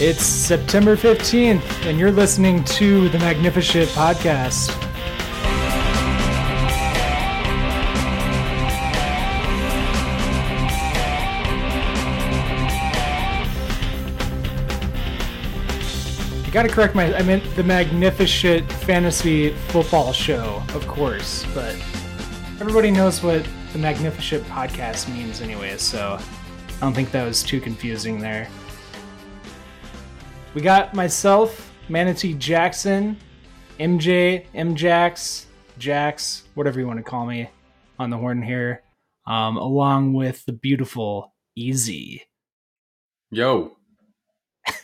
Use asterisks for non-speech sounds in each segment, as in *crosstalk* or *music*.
It's September 15th, and you're listening to the Magnificent Podcast. I gotta correct my. I meant the Magnificent Fantasy Football Show, of course, but everybody knows what the Magnificent Podcast means, anyway, so I don't think that was too confusing there. We got myself, Manatee Jackson, MJ, MJax, Jax, whatever you want to call me, on the horn here, um, along with the beautiful Easy. Yo, *laughs*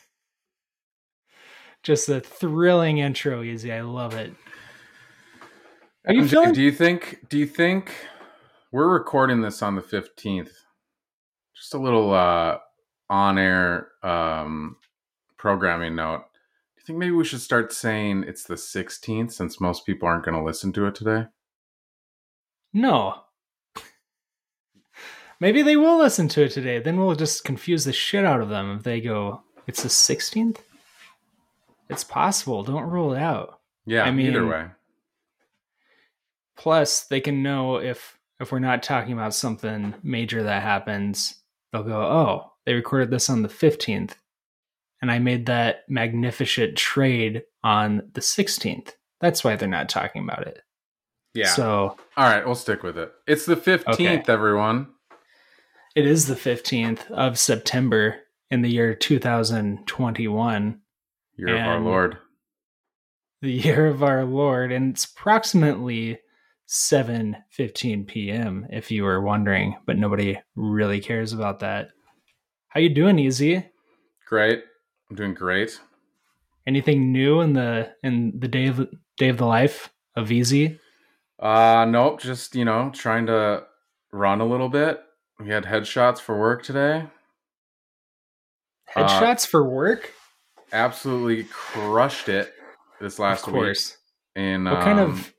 Just a thrilling intro, Easy. I love it. Are you MJ, feeling? do you think? Do you think we're recording this on the fifteenth? Just a little uh, on-air um, programming note. Do you think maybe we should start saying it's the sixteenth since most people aren't going to listen to it today? No. *laughs* Maybe they will listen to it today. Then we'll just confuse the shit out of them if they go, it's the 16th? It's possible. Don't rule it out. Yeah. I mean, either way. Plus, they can know if if we're not talking about something major that happens, they'll go, "Oh, they recorded this on the 15th." And I made that magnificent trade on the 16th. That's why they're not talking about it. Yeah. So, All right, we'll stick with it. It's the fifteenth, everyone. It is the 15th of September in the year 2021, Year of our Lord. the year of our Lord, and it's approximately 7:15 p.m. if you were wondering, but nobody really cares about that. How you doing, Easy? Great. I'm doing great. Anything new in the in the day of day of the life of Easy? Uh nope, just you know, trying to run a little bit. We had headshots for work today. Uh, Headshots for work? Absolutely crushed it this last of course. week. And What kind um, of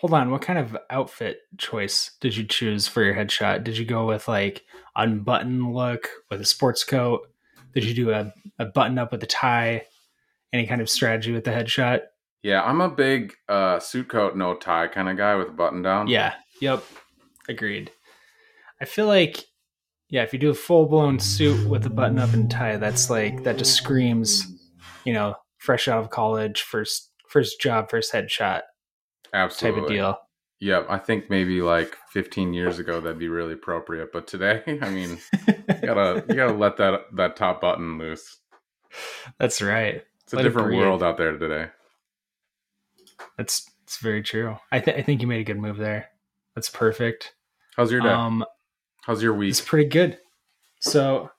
Hold on, what kind of outfit choice did you choose for your headshot? Did you go with like unbuttoned look with a sports coat? Did you do a, a button up with a tie? Any kind of strategy with the headshot? Yeah, I'm a big uh suit coat, no tie kind of guy with a button down. Yeah. Yep. Agreed. I feel like yeah, if you do a full blown suit with a button up and tie, that's like that just screams, you know, fresh out of college, first first job, first headshot absolutely. type of deal. Yep, I think maybe like 15 years ago that'd be really appropriate, but today, *laughs* I mean, you gotta you gotta let that that top button loose. That's right. It's a Let different breathe. world out there today. That's it's very true. I th- I think you made a good move there. That's perfect. How's your day? Um, How's your week? it's pretty good. So,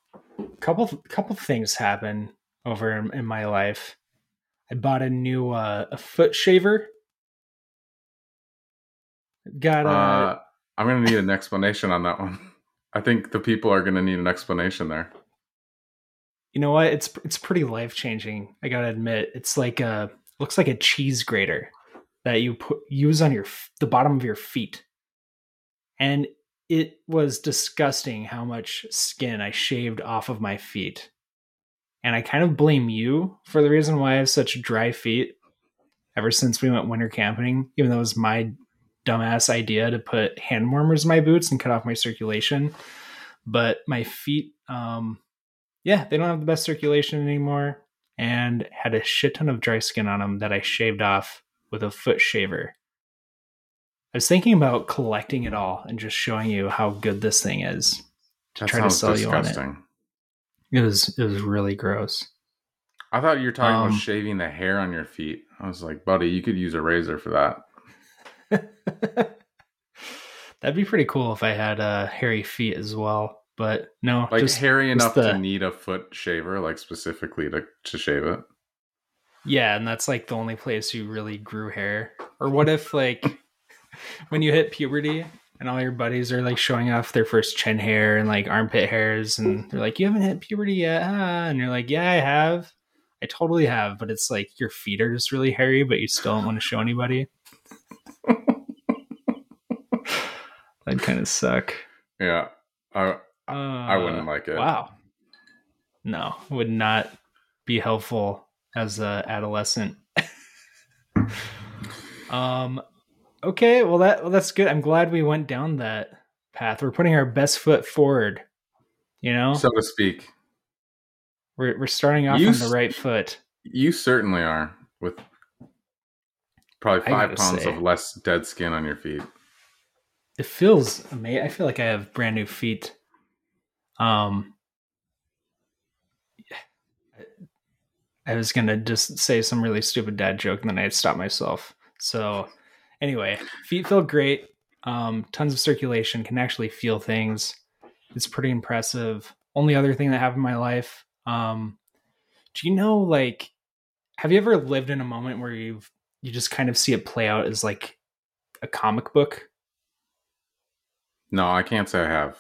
couple couple things happen over in, in my life. I bought a new uh, a foot shaver. Got Uh, I'm gonna need an explanation on that one. *laughs* I think the people are gonna need an explanation there. you know what? It's it's pretty life changing. I gotta admit, it's like a looks like a cheese grater that you put use on your the bottom of your feet, and it was disgusting how much skin I shaved off of my feet. And I kind of blame you for the reason why I have such dry feet ever since we went winter camping, even though it was my dumbass idea to put hand warmers in my boots and cut off my circulation. But my feet, um, yeah, they don't have the best circulation anymore and had a shit ton of dry skin on them that I shaved off with a foot shaver. I was thinking about collecting it all and just showing you how good this thing is to That try to sell you on it. It was it was really gross. I thought you were talking Um, about shaving the hair on your feet. I was like, buddy, you could use a razor for that. *laughs* That'd be pretty cool if I had uh, hairy feet as well. But no, Like just hairy just enough the- to need a foot shaver, like specifically to, to shave it. Yeah, and that's like the only place you really grew hair. Or what if like *laughs* when you hit puberty and all your buddies are like showing off their first chin hair and like armpit hairs and they're like, You haven't hit puberty yet, huh? And you're like, Yeah, I have. I totally have, but it's like your feet are just really hairy, but you still don't want to show anybody. *laughs* That'd kind of suck. Yeah. I Uh, I wouldn't like it. Wow. No, would not be helpful as a adolescent. *laughs* um okay, well that well that's good. I'm glad we went down that path. We're putting our best foot forward. You know? So to speak. We're we're starting off You on the right foot. You certainly are with probably five pounds say. of less dead skin on your feet. It feels amazing. I feel like I have brand new feet. Um I was gonna just say some really stupid dad joke and then I stopped myself. So anyway, feet feel great. Um, tons of circulation, can actually feel things. It's pretty impressive. Only other thing that happened in my life. Um, do you know like have you ever lived in a moment where you've you just kind of see it play out as like a comic book? No, I can't say I have.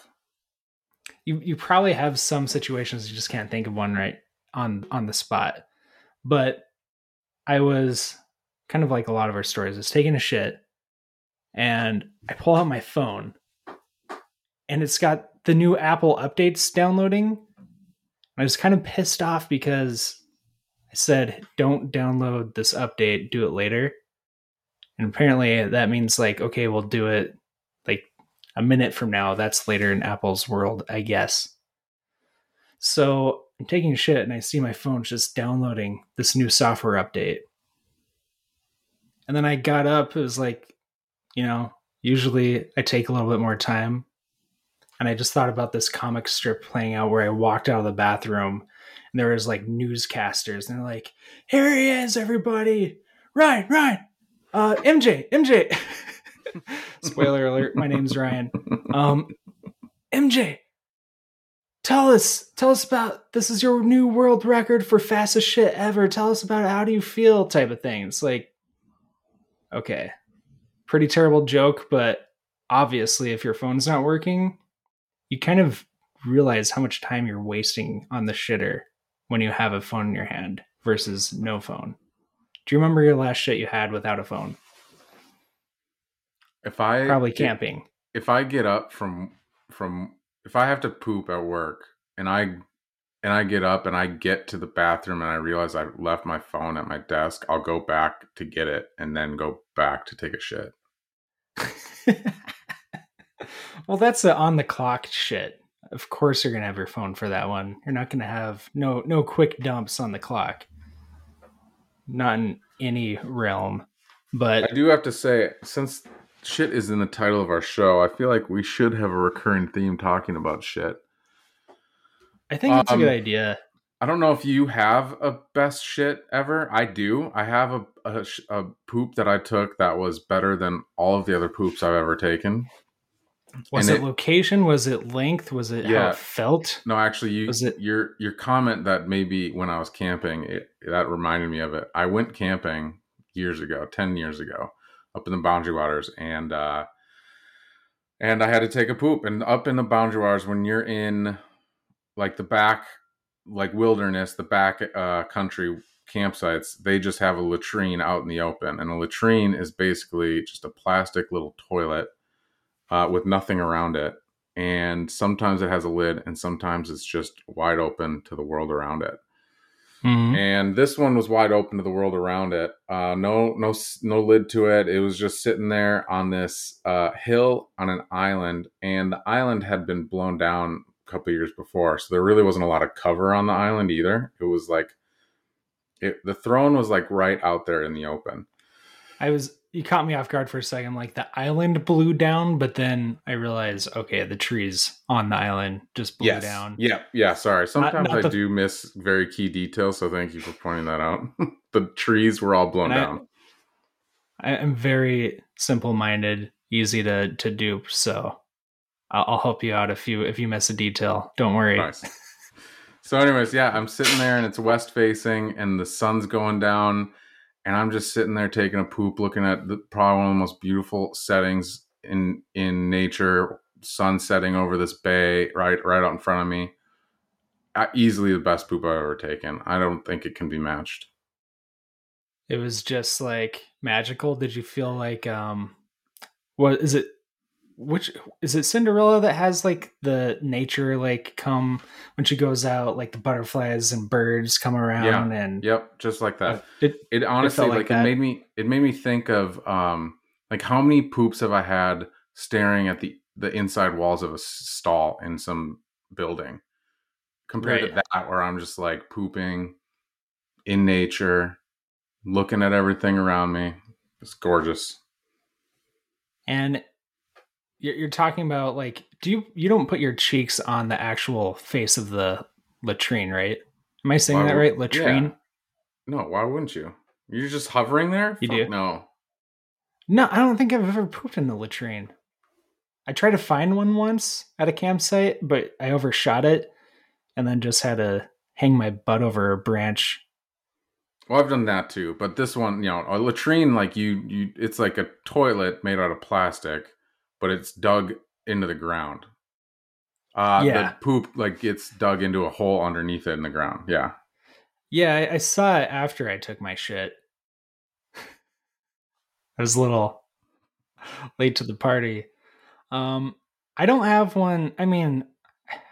you you probably have some situations you just can't think of one right on on the spot but i was kind of like a lot of our stories I was taking a shit and i pull out my phone and it's got the new apple updates downloading i was kind of pissed off because said don't download this update. Do it later. And apparently that means like okay we'll do it like a minute from now. That's later in apple's world i guess. So i'm taking a shit and i see my phone just downloading this new software update. And then i got up. It was like you know usually i take a little bit more time. And i just thought about this comic strip playing out where i walked out of the bathroom and there was like newscasters and they're like here he is everybody! Ryan ryan! Uh mj mj *laughs* spoiler alert my name's ryan. Um mj tell us tell us about this is your new world record for fastest shit ever. Tell us about it how do you feel type of thing. It's like okay pretty terrible joke but obviously if your phone's not working you kind of realize how much time you're wasting on the shitter when you have a phone in your hand versus no phone do you remember your last shit you had without a phone If I probably camping if I get up from from if I have to poop at work and I and I get up and I get to the bathroom and I realize I left my phone at my desk, I'll go back to get it and then go back to take a shit. *laughs* well, that's the on the clock shit. Of course, you're gonna have your phone for that one. You're not gonna have no no quick dumps on the clock. Not in any realm. But I do have to say, since shit is in the title of our show, I feel like we should have a recurring theme talking about shit. I think that's a good Um, idea. I don't know if you have a best shit ever. I do. I have a, a, a poop that I took that was better than all of the other poops I've ever taken. Was it, it- location? Was it length? Was it how it felt? No, actually, you Was it- your your comment that maybe when I was camping, it, that reminded me of it. I went camping years ago, ten years ago, up in the Boundary Waters, and uh, and I had to take a poop. And up in the Boundary Waters, when you're in like the back, like wilderness, the back uh, country campsites, they just have a latrine out in the open, and a latrine is basically just a plastic little toilet uh, with nothing around it. And sometimes it has a lid and sometimes it's just wide open to the world around it. Mhm. and this one was wide open to the world around it. Uh, no no no lid to it. It was just sitting there on this uh, hill on an island and the island had been blown down a couple years before so there really wasn't a lot of cover on the island either. It was like it, the throne was like right out there in the open. I was you caught me off guard for a second. Like the island blew down, but then I realized okay, the trees on the island just blew down. Yeah, yeah. Sorry. Sometimes not I the- do miss very key details, so thank you for pointing that out. *laughs* the trees were all blown And I- down. I am very simple minded, easy to to dupe. So I'll, I'll help you out if you if you miss a detail. Don't worry. Nice. So, anyways, yeah, I'm sitting there and it's west facing, and the sun's going down, and I'm just sitting there taking a poop, looking at the, probably one of the most beautiful settings in in nature. Sun setting over this bay, right, right out in front of me. Uh, easily the best poop I've ever taken. I don't think it can be matched. It was just like magical. Did you feel like um, what is it? Which is it Cinderella that has like the nature like come when she goes out like the butterflies and birds come around and Yep, just like that. It, It honestly like like, it made me it made me think of um like how many poops have I had staring at the the inside walls of a stall in some building compared Right. to that where I'm just like pooping in nature, looking at everything around me. It's gorgeous. and you're, you're talking about like do you you don't put your cheeks on the actual face of the latrine right am i saying Why that would- right latrine yeah. No, why wouldn't you? You're just hovering there? You Fuck do? No. no i don't think i've ever pooped in the latrine i tried to find one once at a campsite but i overshot it and then just had to hang my butt over a branch Well, I've done that too, but this one, you know, a latrine, like you, you, it's like a toilet made out of plastic, but it's dug into the ground. Uh, Yeah. the poop like gets dug into a hole underneath it in the ground. Yeah, Yeah, I, I saw it after I took my shit. *laughs* I was a little late to the party. Um, I don't have one. I mean,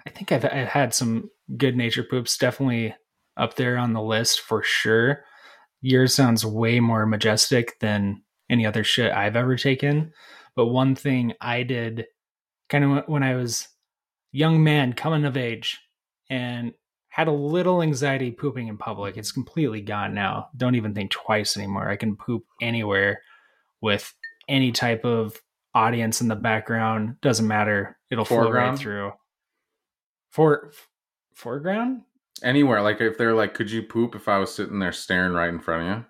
I think I've, I've had some good nature poops. Definitely up there on the list for sure. Yours sounds way more majestic than any other shit I've ever taken. But one thing I did kind of when I was young man coming of age and had a little anxiety pooping in public. It's completely gone now. Don't even think twice anymore. I can poop anywhere with any type of audience in the background. Doesn't matter. It'll flow right through. For foreground? anywhere. Like if they're like, could you poop if I was sitting there staring right in front of you?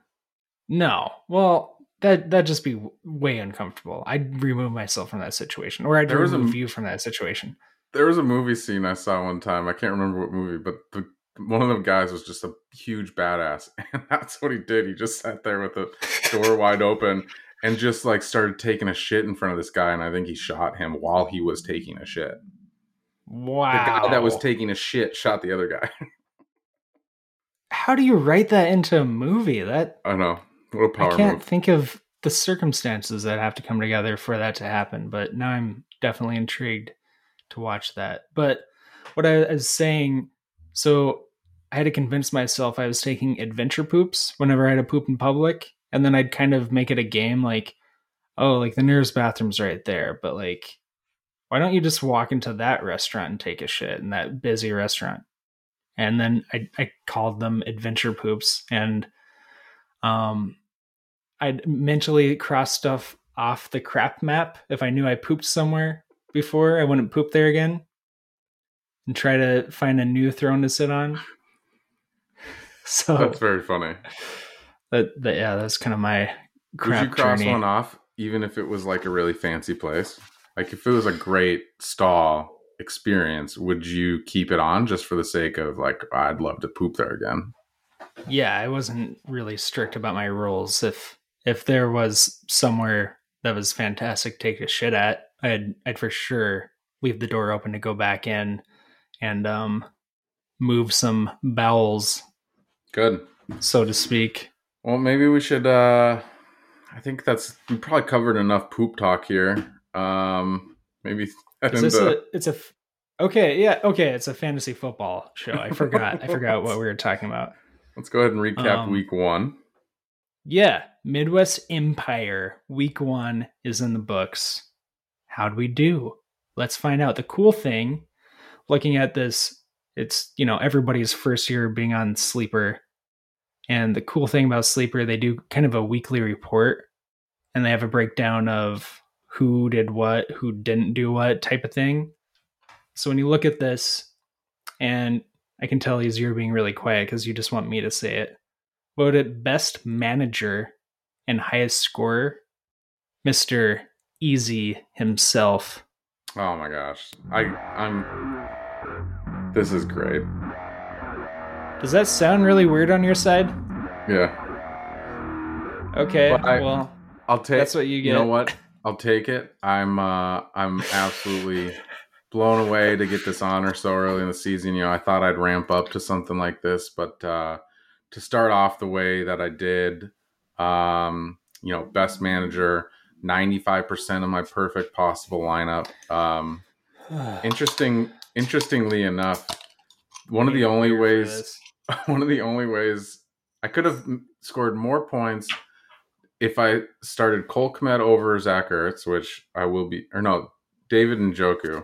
No. Well, that that'd just be way uncomfortable. I'd remove myself from that situation, or I'd There was a- remove you from that situation. There was a movie scene I saw one time. I can't remember what movie, but the one of the guys was just a huge badass, *laughs* and that's what he did. He just sat there with the door wide open and just like started taking a shit in front of this guy, and I think he shot him while he was taking a shit. Wow. The guy that was taking a shit shot the other guy. *laughs* How do you write that into a movie? That I know. A power I can't move. think of the circumstances that have to come together for that to happen, but now I'm definitely intrigued to watch that. But what I was saying, so I had to convince myself I was taking adventure poops whenever I had to poop in public, and then I'd kind of make it a game like, oh, like the nearest bathroom's right there, but like, why don't you just walk into that restaurant and take a shit in that busy restaurant? And then I, I called them adventure poops, and um, I'd mentally cross stuff off the crap map if I knew I pooped somewhere before. I wouldn't poop there again, and try to find a new throne to sit on. *laughs* So That's very funny. that, that yeah, that's kind of my crap. Would you cross journey. one off even if it was like a really fancy place? Like if it was a great stall experience, would you keep it on just for the sake of like I'd love to poop there again? Yeah, I wasn't really strict about my rules. If if there was somewhere that was fantastic to take a shit at, I'd I'd for sure leave the door open to go back in and um move some bowels, Good. so to speak. Well, maybe we should uh I think that's we probably covered enough poop talk here. Um maybe head Is this into- a it's a f- okay, yeah, okay, it's a fantasy football show. I forgot. I forgot what we were talking about. Let's go ahead and recap Um, week 1. Yeah, Midwest Empire week 1 is in the books. How'd we do? Let's find out. The cool thing looking at this, it's, you know, everybody's first year being on Sleeper. And the cool thing about Sleeper, they do kind of a weekly report and they have a breakdown of who did what, who didn't do what type of thing. So when you look at this, and I can tell he's you're being really quiet because you just want me to say it. Voted best manager and highest scorer, Mr. Easy himself. Oh my gosh. I I'm This is great. Does that sound really weird on your side? Yeah. Okay, Well, I- well, I'll take that's what you get. You know what? *laughs* I'll take it. I'm uh I'm absolutely blown away to get this honor so early in the season. You know, I thought I'd ramp up to something like this, but uh to start off the way that I did, um, you know, best manager, 95% of my perfect possible lineup. Um, *sighs* interesting, interestingly enough, one of the only ways, *laughs* one of the only ways I could have scored more points if I started Cole Kmet over Zach Ertz, which I will be, or no, David Njoku.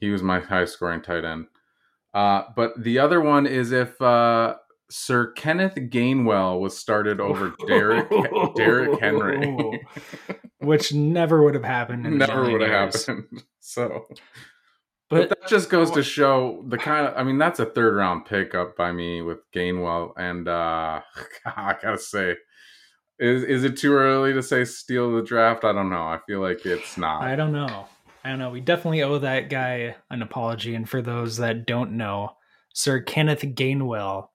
He was my high scoring tight end. Uh, but the other one is if uh, Sir Kenneth Gainwell was started over *laughs* Derrick Derrick Henry, *laughs* which never would have happened. never would have happened. *laughs* So, but, but, that just goes to show the kind of. I mean, that's a third round pickup by me with Gainwell, and uh, I gotta say, is is it too early to say steal the draft? I don't know. I feel like it's not. I don't know. I don't know. We definitely owe that guy an apology. And for those that don't know, Sir Kenneth Gainwell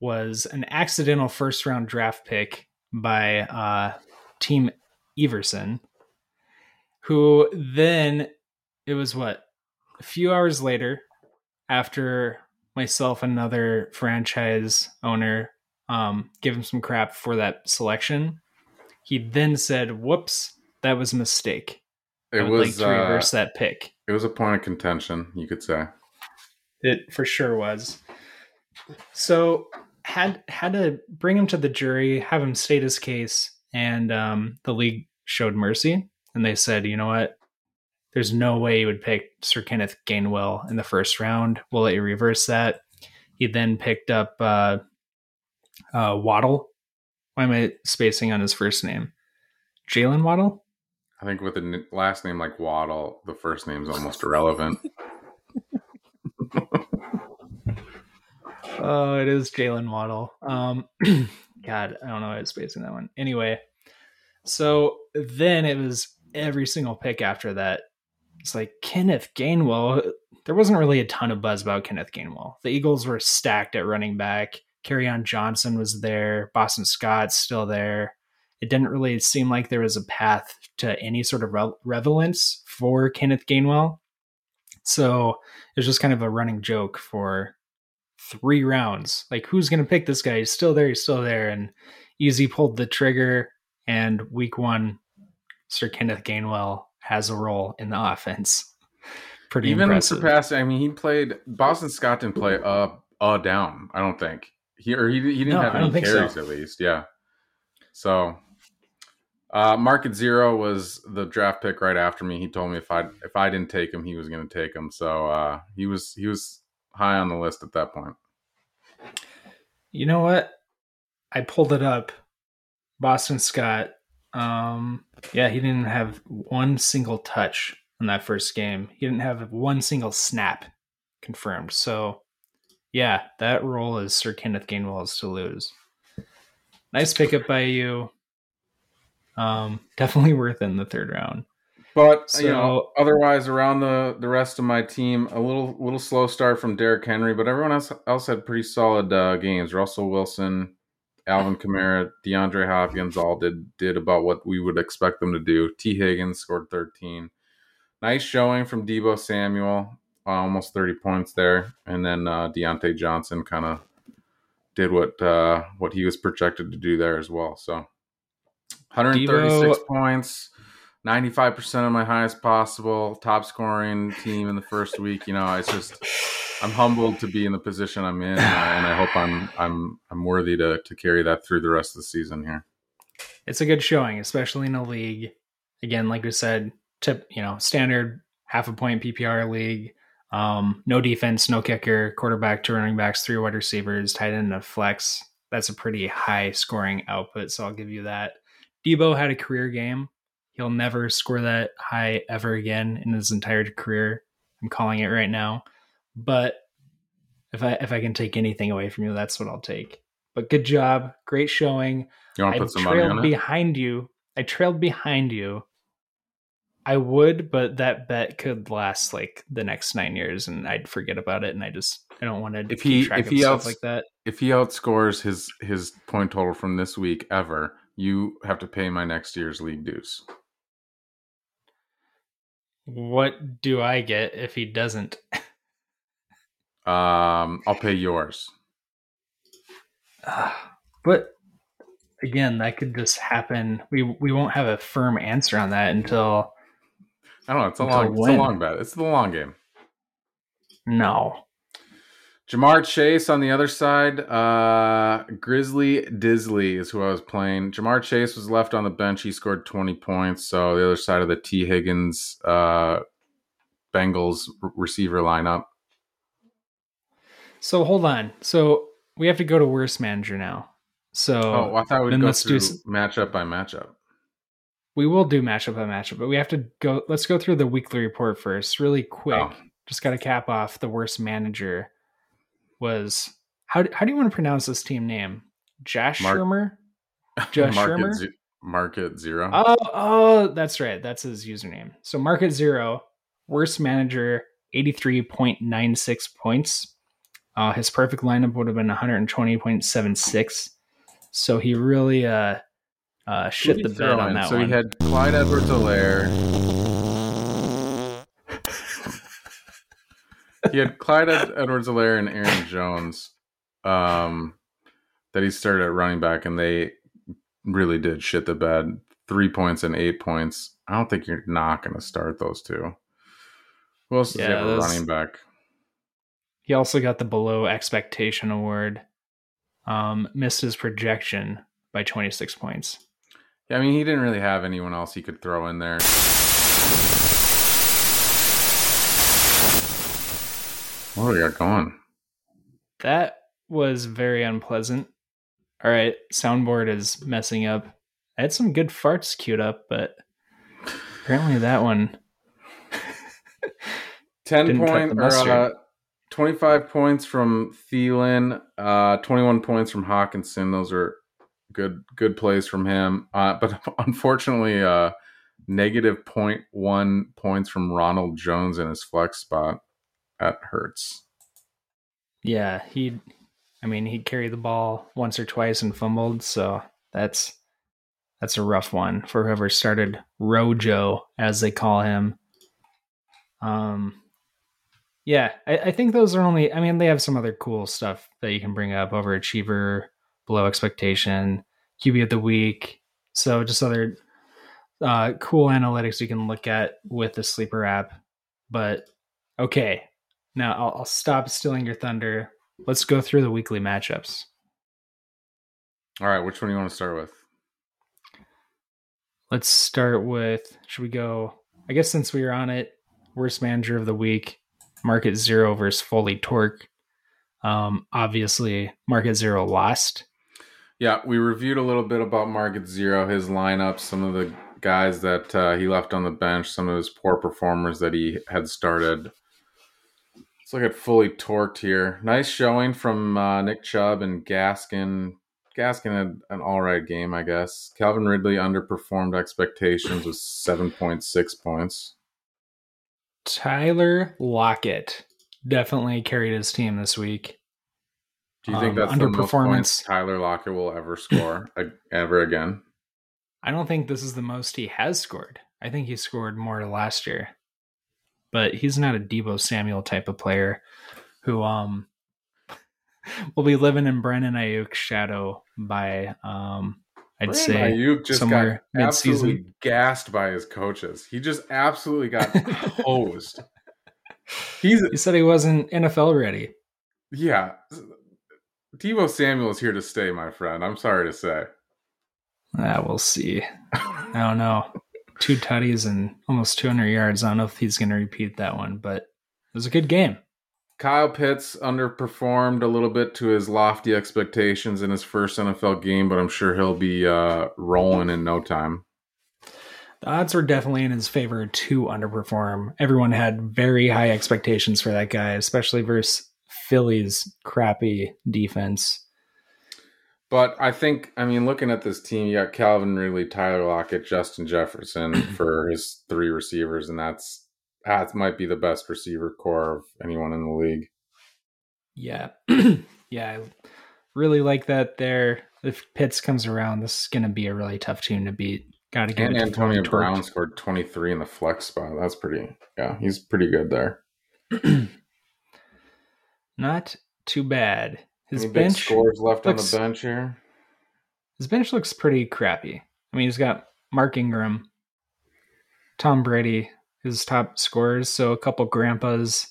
was an accidental first round draft pick by uh, Team Everson, who then it was what a few hours later after myself and another franchise owner um, give him some crap for that selection. He then said, "Whoops, that was a mistake." It I would was like to reverse uh, that pick. It was a point of contention, you could say. It for sure was. So had had to bring him to the jury, have him state his case, and um, the league showed mercy, and they said, you know what, there's no way you would pick Sir Kenneth Gainwell in the first round. We'll let you reverse that. He then picked up uh, uh, Waddle. Why am I spacing on his first name? Jalen Waddle. I think with a last name like Waddle, the first name's almost irrelevant. *laughs* oh, it is Jalen Waddle. Um, *clears throat* God, I don't know why I was spacing that one. Anyway, so then it was every single pick after that. It's like Kenneth Gainwell. There wasn't really a ton of buzz about Kenneth Gainwell. The Eagles were stacked at running back. on Johnson was there. Boston Scott's still there. It didn't really seem like there was a path to any sort of re- relevance for Kenneth Gainwell. So it was just kind of a running joke for three rounds. Like, who's going to pick this guy? He's still there. He's still there. And Easy pulled the trigger. And week one, Sir Kenneth Gainwell has a role in the offense. *laughs* Pretty even impressive. surpassing. I mean, he played Boston Scott didn't play uh uh down. I don't think he or he, he didn't no, have any carries so. at least. Yeah. So, uh, Market Zero was the draft pick right after me. He told me if I if I didn't take him, he was going to take him. So uh, he was he was high on the list at that point. You know what? I pulled it up. Boston Scott. Um, yeah, he didn't have one single touch in that first game. He didn't have one single snap confirmed. So, yeah, that role is Sir Kenneth Gainwell's to lose. Nice pickup by you. Um, *laughs* definitely worth in the third round. But so, you know, otherwise around the the rest of my team, a little little slow start from Derrick Henry, but everyone else else had pretty solid uh, games. Russell Wilson, Alvin Kamara, DeAndre Hopkins all did did about what we would expect them to do. Tee Higgins scored 13. Nice showing from Deebo Samuel, uh, almost 30 points there, and then uh, Diontae Johnson kind of did what uh, what he was projected to do there as well. So 136 Deebo, points 95% of my highest possible top scoring team in the first week. You know, it's just I'm humbled to be in the position I'm in, uh, and I hope I'm I'm I'm worthy to to carry that through the rest of the season here. It's a good showing, especially in a league. Again, like we said, tip you know standard half a point PPR league. Um, no defense, no kicker, quarterback, two running backs, three wide receivers, tight end, and a flex. That's a pretty high scoring output, so I'll give you that. Deebo had a career game He'll never score that high ever again in his entire career. I'm calling it right now. But if I if I can take anything away from you, that's what I'll take. But good job, great showing. You want to put some money on it? behind you. I trailed behind you. I would, but that bet could last like the next nine years, and I'd forget about it. And I just I don't want to if he if he outs, like that. If he outscores his his point total from this week ever, you have to pay my next year's league dues. What do I get if he doesn't? um, I'll pay yours. Uh, but again, that could just happen. We we won't have a firm answer on that until I don't know. It's a long, it's a long bet. It's the long game. no. Ja'Marr Chase on the other side. Uh, Grizzly Disley is who I was playing. Ja'Marr Chase was left on the bench. He scored 20 points. So the other side of the T. Higgins uh, Bengals receiver lineup. So hold on. So we have to go to worst manager now. So Oh, I thought we'd go let's through do matchup by matchup. we will do matchup by matchup, but we have to go. Let's go through the weekly report first, really quick. Oh. Just got to cap off the worst manager was how do- how do you want to pronounce this team name? Josh Mark- Shermer. *laughs* Josh market, Shermer? ze- market zero. Oh, oh, that's right. That's his username. So market zero, worst manager, eighty three point nine six points. Uh, his perfect lineup would have been one hundred twenty point seven six. So he really uh, uh, shit the did bed on in? that so one. So he had Clyde Edwards Helaire. He had Clyde Edwards Helaire and Aaron Jones um, that he started at running back, and they really did shit the bed. Three points and eight points. I don't think you're not going to start those two. Who else does he Yeah, have a running back? He also got the below expectation award. Um, missed his projection by 26 points. Yeah, I mean, he didn't really have anyone else he could throw in there. What do we got going? That was very unpleasant. All right, soundboard is messing up. I had some good farts queued up, but apparently that one. *laughs* 10 Didn't point or mustard. uh, 25 points from Thielen, uh 21 points from Hockenson. Those are good good plays from him. Uh but *laughs* unfortunately uh negative 0.1 points from Ronald Jones in his flex spot at Hertz. Yeah, he. I mean, he carried the ball once or twice and fumbled, so that's that's a rough one for whoever started Rojo, as they call him. Um, yeah, I, I think those are only. I mean, they have some other cool stuff that you can bring up: overachiever, below expectation, QB of the week. So just other uh, cool analytics you can look at with the sleeper app. But okay, now I'll, I'll stop stealing your thunder. Let's go through the weekly matchups. All right, which one do you want to start with? Let's start with. Should we go? I guess since we were on it, worst manager of the week, Market Zero versus Foley Torque. Um, obviously, Market Zero lost. Yeah, we reviewed a little bit about Market Zero, his lineup, some of the guys that uh, he left on the bench, some of his poor performers that he had started. Let's look at fully torqued here. Nice showing from uh, Nick Chubb and Gaskin. Gaskin had an all right game, I guess. Calvin Ridley underperformed expectations with 7.6 points. Tyler Lockett definitely carried his team this week. Do you think Um, that's the most underperformance. Tyler Lockett will ever score *coughs* ever again? I don't think this is the most he has scored. I think he scored more last year. But he's not a Deebo Samuel type of player who um *laughs* will be living in Brandon Aiyuk's shadow by um I'd Brandon say Aiyuk just got somewhere absolutely mid-season. gassed by his coaches. He just absolutely got *laughs* hosed. He's he said he wasn't NFL ready. yeah. Deebo Samuel is here to stay, my friend. I'm sorry to say. Ah, we'll see. I don't know. Two tutties and almost 200 yards. I don't know if he's going to repeat that one, but it was a good game. Kyle Pitts underperformed a little bit to his lofty expectations in his first NFL game, but I'm sure he'll be uh, rolling in no time. The odds were definitely in his favor to underperform. Everyone had very high expectations for that guy, especially versus Philly's crappy defense. But I think, I mean, looking at this team, you got Calvin Ridley, Tyler Lockett, Justin Jefferson *clears throat* for his three receivers, and that's that might be the best receiver core of anyone in the league. Yeah. *clears throat* yeah. I really like that there. If Pitts comes around, this is going to be a really tough team to beat. Got to get And to Antonio Torque. Brown scored 23 in the flex spot. That's pretty, yeah, he's pretty good there. *clears throat* Not too bad. His Any bench scores left looks- on the bench here? his bench looks pretty crappy. I mean, he's got Mark Ingram, Tom Brady, his top scorers, so a couple grandpas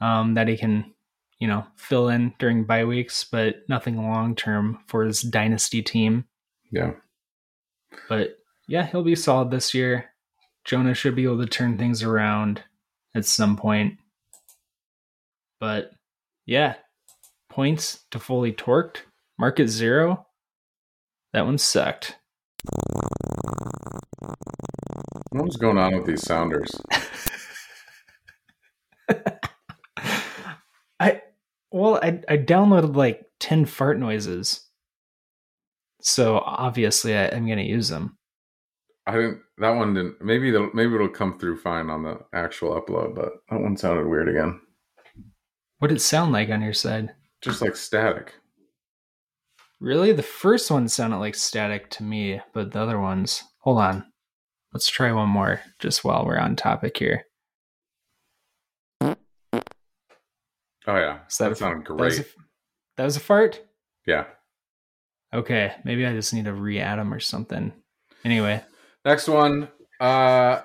um, that he can, you know, fill in during bye weeks, but nothing long term for his dynasty team. Yeah. But yeah, he'll be solid this year. Jonah should be able to turn things around at some point. But yeah, points to fully torqued, market zero. That one sucked. What was going on with these sounders? *laughs* I well, I I downloaded like ten fart noises, so obviously I, I'm gonna use them. I didn't. That one didn't. Maybe the maybe it'll come through fine on the actual upload, but that one sounded weird again. What did it sound like on your side? Just like static. Really, the first one sounded like static to me, but the other ones. Hold on, let's try one more just while we're on topic here. Oh yeah, Is that that sounded That was, great. a, that was a fart. Yeah. Okay, maybe I just need to re-add them or something. Anyway, Next one, uh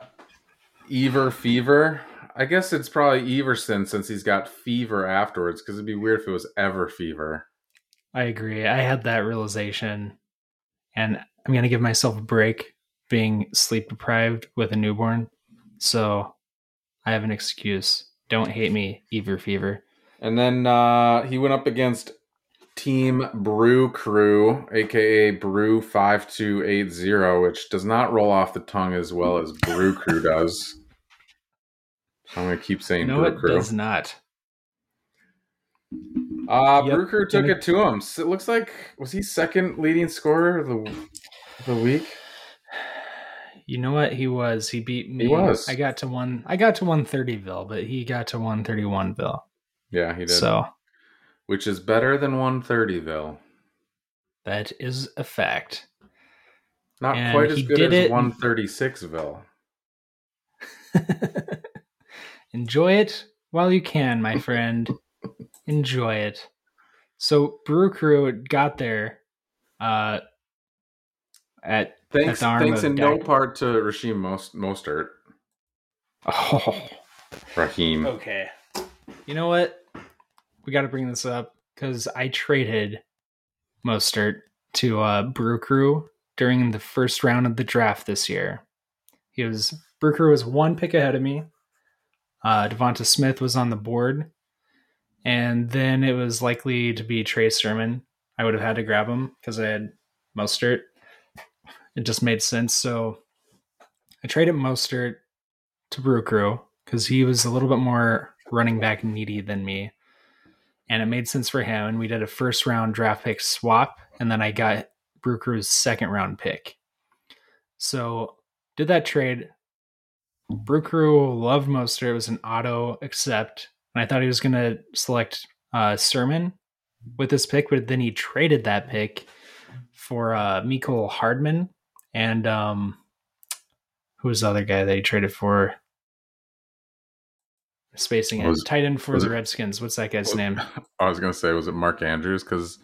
Ever Fever. I guess it's probably Everson since he's got fever afterwards, because it'd be weird if it was Ever Fever. I agree. I had that realization, and I'm gonna give myself a break being sleep deprived with a newborn. So I have an excuse. Don't hate me, Ever Fever. And then uh he went up against Team Brew Crew, aka Brew five two eight zero, which does not roll off the tongue as well as Brew Crew does. I'm gonna keep saying No, Brew it Crew. does not. Uh, Yep. Brew Crew took it to him. So it looks like was he second leading scorer of the the week? *sighs* You know what? He was. He beat me. He was. I got to one. I got to 130ville, but he got to 131ville. Yeah, he did. So Which is better than 130ville. that is a fact. Not And quite as good as it- 136ville. *laughs* Enjoy it while you can, my friend. *laughs* Enjoy it. So Brew Crew got there uh at Thanks, arm thanks in no part to Rasheem Most, Mostert. Oh Raheem. okay. You know what? We gotta bring this up because I traded Mostert to uh Brew Crew during the first round of the draft this year. He was Brew Crew was one pick ahead of me. Uh Devonta Smith was on the board. And then it was likely to be Trey Sermon. I would have had to grab him because I had Mostert. It just made sense. So I traded Mostert to Brew Crew because he was a little bit more running back needy than me. And it made sense for him. And we did a first round draft pick swap. And then I got Brew Crew's second round pick. So did that trade. Brew Crew loved Mostert. It was an auto accept. And I thought he was going to select uh, Sermon with this pick, but then he traded that pick for uh, Mecole Hardman and um, who was the other guy that he traded for? Spacing it. Was- Tight end for the it- Redskins. What's that guy's was- name? *laughs* I was gonna say, was it Mark Andrews? Because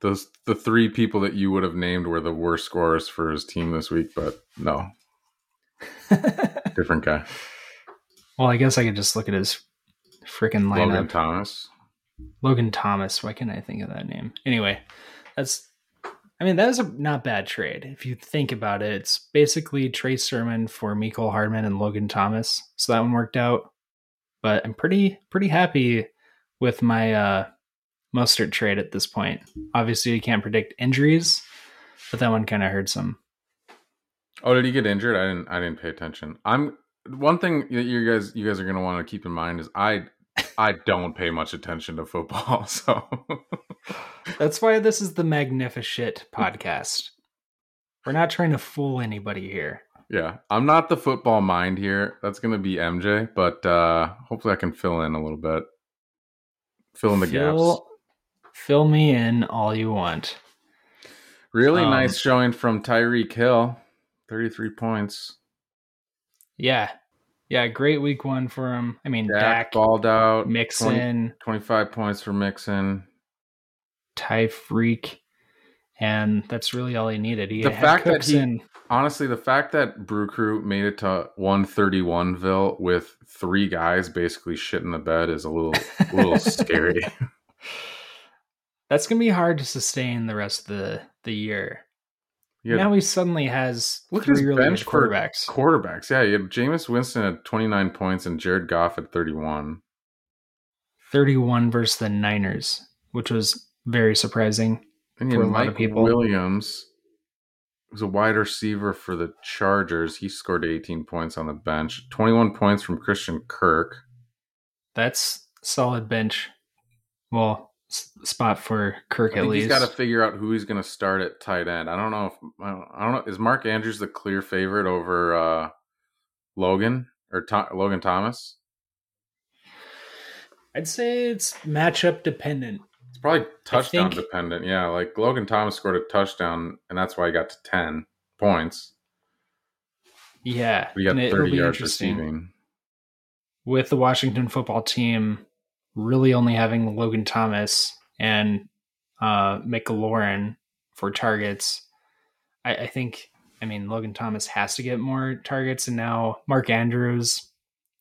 those the three people that you would have named were the worst scorers for his team this week, but no, *laughs* different guy. well, I guess I could just look at his freaking lineup. Logan Thomas. Logan Thomas. Why can't I think of that name? Anyway, that's. I mean, that was a not bad trade if you think about it. It's basically Trey Sermon for Mecole Hardman and Logan Thomas, so that one worked out. But I'm pretty pretty happy with my uh, Mostert trade at this point. Obviously, you can't predict injuries, but that one kind of hurts him. Oh, did he get injured? I didn't. I didn't pay attention. I'm one thing that you guys you guys are gonna want to keep in mind is I I don't pay much attention to football, *laughs* so That's why this is the Magnificent podcast. We're not trying to fool anybody here. yeah, I'm not the football mind here. That's gonna be MJ, but uh hopefully I can fill in a little bit, fill in the gaps. fill, fill me in all you want. Really um, nice showing from Tyreek Hill, 33 points. Yeah. Yeah, great week one for him. I mean, Dak, Dak, balled out. 20 Mixon, 25 points for Mixon. Ty Freak. and that's really all he needed. He The fact that he- in- Honestly, the fact that Brew Crew made it to 131ville with three guys basically shit in the bed is a little a little *laughs* scary. that's gonna be hard to sustain the rest of the the year. Had now he suddenly has Look at three his really bench good quarterbacks. quarterbacks. Yeah, you had Jameis Winston at 29 points and Jared Goff at 31. 31 versus the Niners, which was very surprising. And For a lot of Mike people. Williams, was a wide receiver for the Chargers. He scored 18 points on the bench. 21 points from Christian Kirk. That's solid bench. Well, spot for Kirk I at think he's got to figure out who he's going to start at tight end. I don't know if I don't, I don't know. Is Mark Andrews the clear favorite over uh, Logan or Tho- Logan Thomas? I'd say it's matchup dependent. It's probably touchdown think- dependent. Yeah, like Logan Thomas scored a touchdown, and that's why he got to 10 points. Yeah, But he got 30 yards receiving. with the Washington football team really only having Logan Thomas and uh, McLaurin for targets, I, I think, I mean, Logan Thomas has to get more targets. And now Mark Andrews,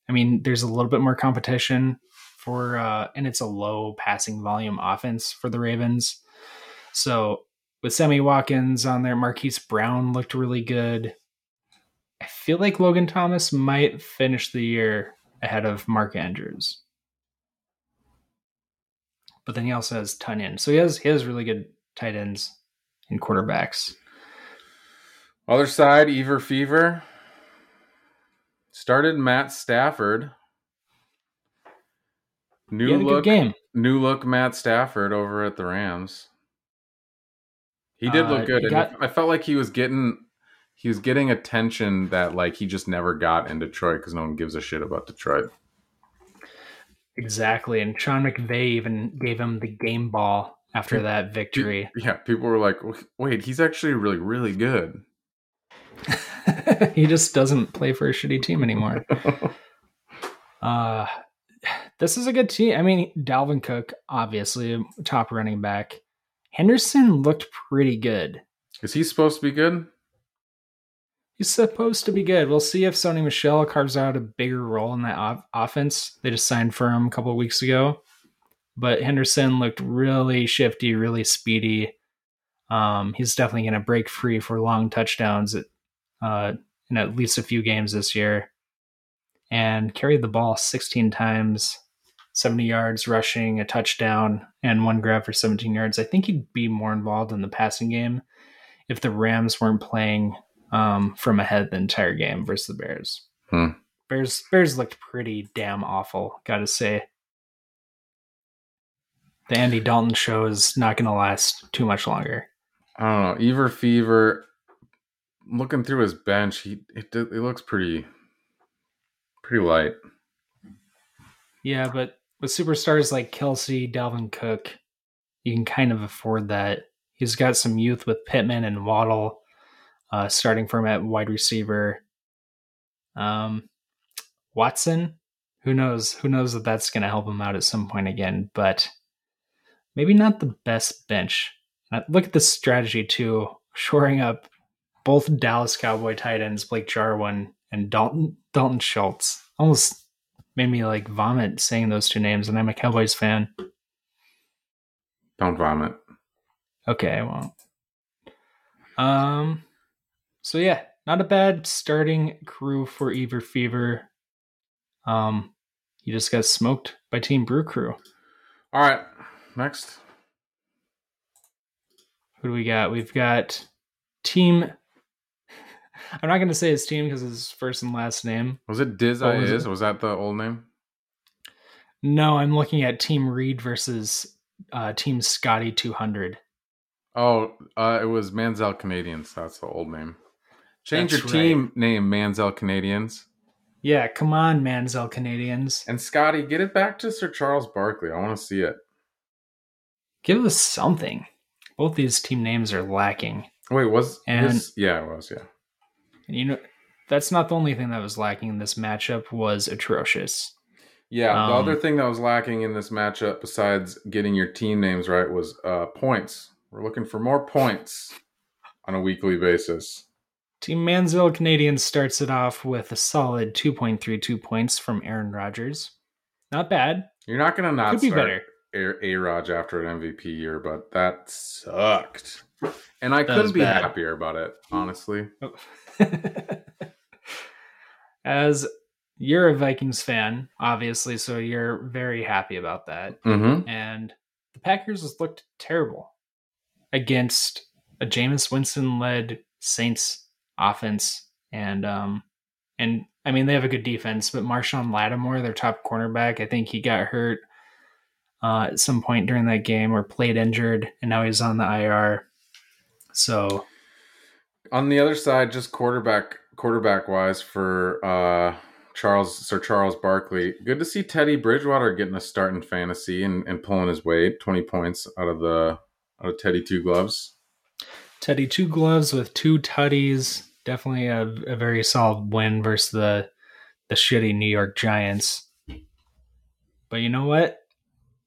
I mean, there's a little bit more competition for, uh, and it's a low passing volume offense for the Ravens. So with Sammy Watkins on there, Marquise Brown looked really good. I feel like Logan Thomas might finish the year ahead of Mark Andrews. But then he also has Tonyan. So he has he has really good tight ends and quarterbacks. Other side, Ever Fever started Matt Stafford. New look, good game. new look Matt Stafford over at the Rams. He did Uh, look good. and got- I felt like he was getting he was getting attention that like he just never got in Detroit because no one gives a shit about Detroit. Exactly. And Sean McVay even gave him the game ball after that victory. Yeah, people were like, "Wait, he's actually really, really good." *laughs* he just doesn't play for a shitty team anymore. *laughs* Uh this is a good team. I mean, Dalvin Cook, obviously, top running back. Henderson looked pretty good. Is he supposed to be good? He's supposed to be good. We'll see if Sony Michel carves out a bigger role in that off- offense. They just signed for him a couple weeks ago. But Henderson looked really shifty, really speedy. Um, he's definitely going to break free for long touchdowns at, uh, in at least a few games this year. And carried the ball 16 times, 70 yards rushing, a touchdown, and one grab for 17 yards. I think he'd be more involved in the passing game if the Rams weren't playing um, from ahead the entire game versus the Bears. Hmm. Bears Bears looked pretty damn awful, gotta say. The Andy Dalton show is not to last too much longer. I don't know. Ever Fever, looking through his bench, he it, it looks pretty, pretty light. Yeah, but with superstars like Kelce, Dalvin Cook, you can kind of afford that. He's got some youth with Pittman and Waddle, uh, starting from at wide receiver. Um, Watson, who knows? Who knows that that's going to help him out at some point again? But maybe not the best bench. Uh, look at the strategy too, shoring up both Dallas Cowboy tight ends, Blake Jarwin and Dalton Dalton Schultz. Almost made me like vomit saying those two names, and I'm a Cowboys fan. Don't vomit. Okay, I won't. Um, so yeah, not a bad starting crew for Ever Fever. Um, he just got smoked by Team Brew Crew. All right, next. Who do we got? We've got Team. *laughs* I'm not going to say his team because his first and last name. Was it Diz I was is? it? Was that the old name? No, I'm looking at Team Reed versus uh, Team Scotty 200. Oh, uh, it was Manziel Canadians. That's the old name. Change That's your team name, Manziel Canadians. Yeah, come on, Manziel Canadians. And Scotty, get it back to Sir Charles Barkley. I want to see it. Give us something. Both these team names are lacking. Wait, was And- his? Yeah, it was. Yeah. And you know, that's not the only thing that was lacking in this matchup was atrocious. Yeah, the Um, other thing that was lacking in this matchup, besides getting your team names right, was uh, points. We're looking for more points on a weekly basis. Team Manziel Canadians starts it off with a solid 2.32 points from Aaron Rodgers. Not bad. You're not going to not Could be start better. A Rod after an MVP year, but that sucked. And I That couldn't be bad. happier about it, honestly. *laughs* As you're a Vikings fan, obviously, so you're very happy about that. Mm-hmm. And the Packers has looked terrible against a Jameis Winston led Saints offense. And um and I mean they have a good defense, but Marshon Lattimore, their top cornerback, I think he got hurt uh, at some point during that game or played injured, and now he's on the IR. So On the other side, just quarterback quarterback wise for uh Charles Sir Charles Barkley. Good to see Teddy Bridgewater getting a start in fantasy and, and pulling his weight, twenty points out of the out of Teddy two gloves. Teddy two gloves with two tutties. Definitely a, a very solid win versus the the shitty New York Giants. But you know what?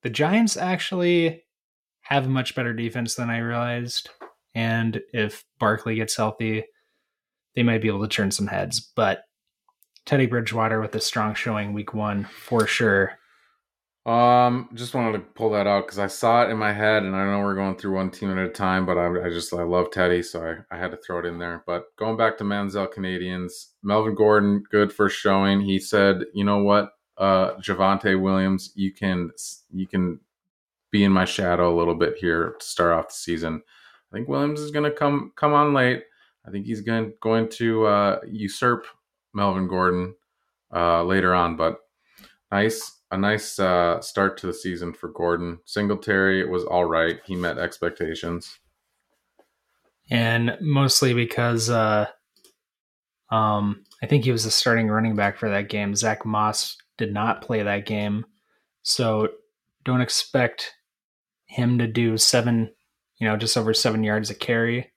The Giants actually have a much better defense than I realized. And if Barkley gets healthy, they might be able to turn some heads. But Teddy Bridgewater with a strong showing week one for sure. Um, just wanted to pull that out because I saw it in my head, and I know we're going through one team at a time, but I, I just I love Teddy, so I, I had to throw it in there. But going back to Manziel Canadians, Melvin Gordon, good first showing. He said, "You know what, uh, Javonte Williams, you can you can be in my shadow a little bit here to start off the season. I think Williams is going to come come on late. I think he's going going to uh, usurp Melvin Gordon uh, later on, but nice." A nice uh, start to the season for Gordon. Singletary was all right. He met expectations. And mostly because uh um I think he was the starting running back for that game. Zack Moss did not play that game. So don't expect him to do seven, you know, just over seven yards a carry.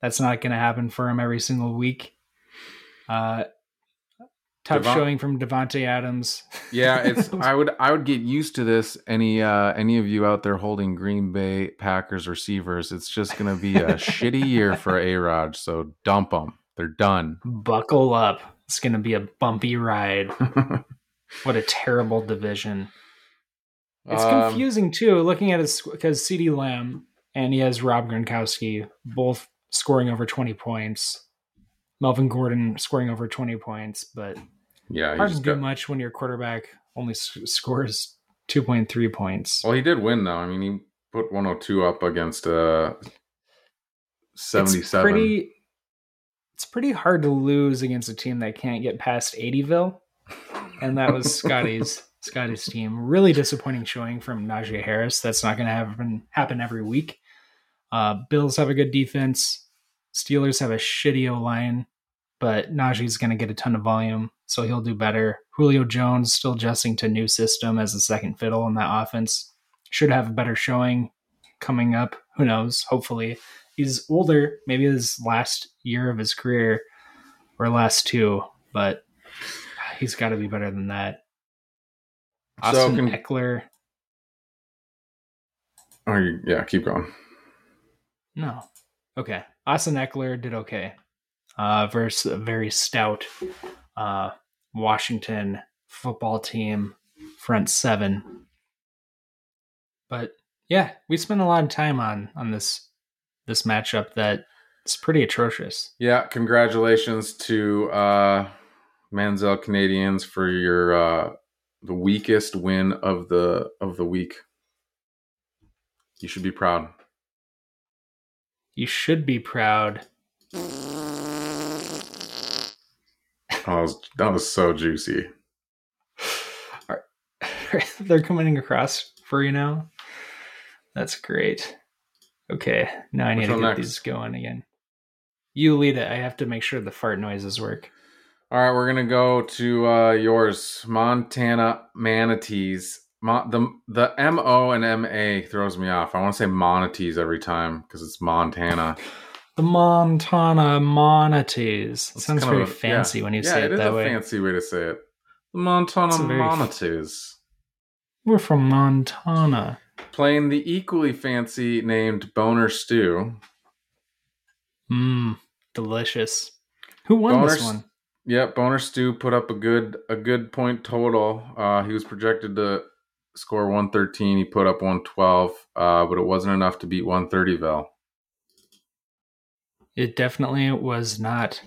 That's not gonna happen for him every single week. Uh tough Devon- showing from Davante Adams. Yeah, *laughs* it's I would I would get used to this. Any uh any of you out there holding Green Bay Packers receivers, it's just gonna be a *laughs* shitty year for A Rod. So dump them. They're done. Buckle up. It's gonna be a bumpy ride. *laughs* What a terrible division. It's Um, confusing too, looking at his because CeeDee Lamb and he has Rob Gronkowski both scoring over twenty points. Melvin Gordon scoring over twenty points, but Yeah, hard to do got, much when your quarterback only s- scores two point three points. well, he did win though. I mean, he put 102 up against uh It's 77. pretty. It's pretty hard to lose against a team that can't get past 80ville, and that was *laughs* Scotty's Scotty's team. Really disappointing showing from Najee Harris. That's not going to happen happen every week. Uh, Bills have a good defense. Steelers have a shitty O line, but Najee's going to get a ton of volume, so he'll do better. Julio Jones still adjusting to new system as a second fiddle in that offense. Should have a better showing coming up. Who knows? Hopefully, he's older. Maybe his last year of his career or last two, but he's got to be better than that. So Austin can- Ekeler, Oh, yeah, keep going. no, okay. Austin Ekeler did okay uh, versus a very stout uh, Washington football team front seven. But yeah, we spent a lot of time on on this this matchup that is pretty atrocious. Yeah, congratulations to uh Manziel Canadians for your uh the weakest win of the of the week. You should be proud. You should be proud. Oh, *laughs* that was, that was so juicy. *laughs* They're coming across for you now. That's great. Okay, now I need Which to get next? these going again. You lead it. I have to make sure the fart noises work. All right, we're gonna go to uh yours, Montana Manatees. Mo- the the M O and M A throws me off. I want to say Monatees every time because it's Montana. The Montana Monatees. It It's sounds very a- yeah. fancy when you yeah, say it, is that way. That's a fancy way to say it. The Montana a. We're from Montana. playing the equally fancy named Boner Stew. Mmm, delicious. Who won Boner this one? Yep, Boner Stew put up a good a good point total. Uh, he was projected to score 113. He put up 112, uh, but it wasn't enough to beat 130 Vel. It definitely was not.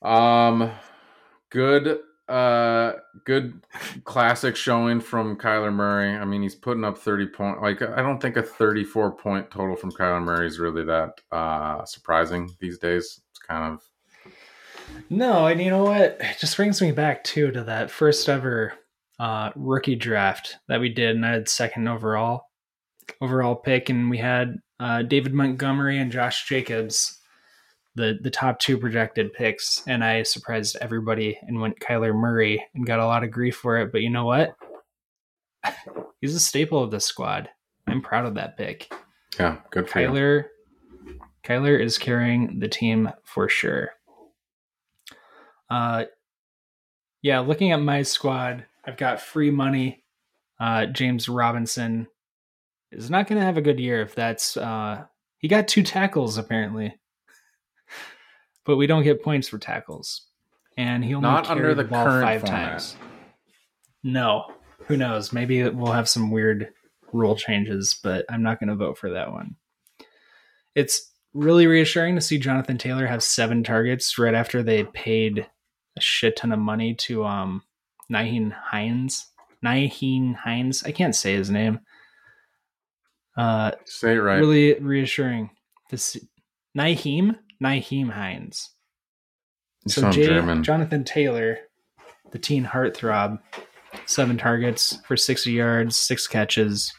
Um, good, uh, good classic showing from Kyler Murray. I mean, he's putting up 30 point. Like, I don't think a 34 point total from Kyler Murray is really that uh surprising these days. It's kind of No, and you know what? It just brings me back too to that first ever uh, rookie draft that we did, and I had second overall overall pick, and we had uh, David Montgomery and Josh Jacobs, the the top two projected picks, and I surprised everybody and went Kyler Murray and got a lot of grief for it. But you know what? *laughs* He's a staple of this squad. I'm proud of that pick. yeah, good for you. Kyler Kyler is carrying the team for sure. Uh yeah, looking at my squad, I've got free money. Uh James Robinson is not going to have a good year if that's uh he got two tackles apparently. *laughs* But we don't get points for tackles. And he only Not under the, the ball current five format. times. No. Who knows? Maybe we'll have some weird rule changes, but I'm not going to vote for that one. It's really reassuring to see Jonathan Taylor have seven targets right after they paid a shit ton of money to um Naheem Hines. Naheem Hines. I can't say his name. Uh Say it right. really reassuring This Naheem Naheem Hines. You So German. Jonathan Taylor, the teen heartthrob, seven targets for 60 yards, six catches.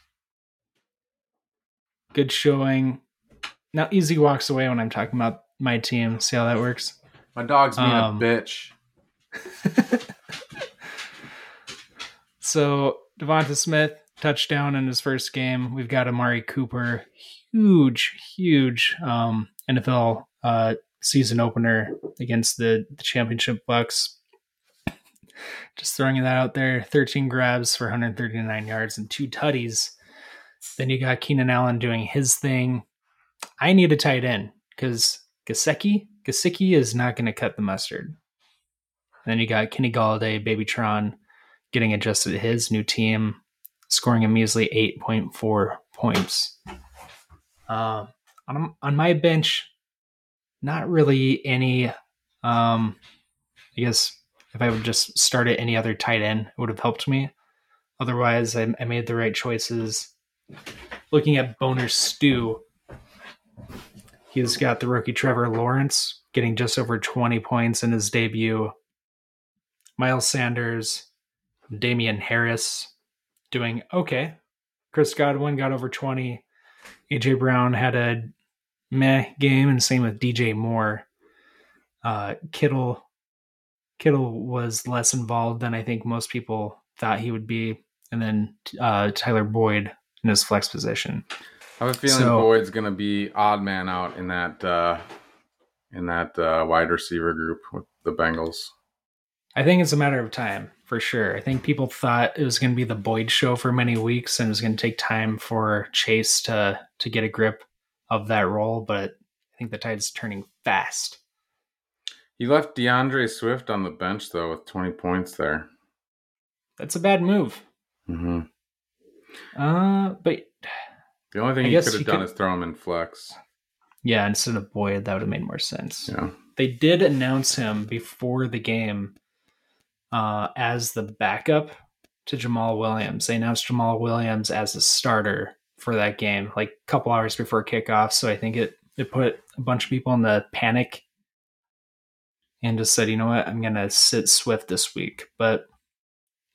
Good showing. Now easy walks away when I'm talking about my team. See how that works? My dog's being Um, a bitch. *laughs* So Devonta Smith touchdown in his first game. We've got Amari Cooper, huge, huge um, NFL uh, season opener against the, the championship Bucks. Just throwing that out there. 13 grabs for 139 yards and two tutties. Then you got Keenan Allen doing his thing. I need a tight end because Gasecki, Gasicki is not going to cut the mustard. then you got Kenny Golladay, Babytron, getting adjusted to his new team, scoring a measly 8.4 points. Um, on, on my bench, not really any. Um, I guess if I would just start at any other tight end, it would have helped me. Otherwise, I, I made the right choices. Looking at Boner Stew, he's got the rookie Trevor Lawrence getting just over 20 points in his debut. Miles Sanders, Damien Harris doing okay. Chris Godwin got over 20. AJ Brown had a meh game, and same with DJ Moore. Uh, Kittle Kittle was less involved than I think most people thought he would be, and then uh, Tyler Boyd in his flex position. I have a feeling So- Boyd's going to be odd man out in that uh, in that uh, wide receiver group with the Bengals. I think it's a matter of time for sure. I think people thought it was going to be the Boyd show for many weeks, and it was going to take time for Chase to to get a grip of that role. But I think the tide's turning fast. He left D'Andre Swift on the bench though with 20 points there. That's a bad move. Mm-hmm. Uh, but The only thing I he could have done could- is throw him in flex. yeah, instead of Boyd, that would have made more sense. Yeah. They did announce him before the game uh, as the backup to Jamaal Williams. They announced Jamaal Williams as a starter for that game, like a couple hours before kickoff. So I think it it put a bunch of people in the panic and just said, you know what, I'm gonna sit Swift this week. But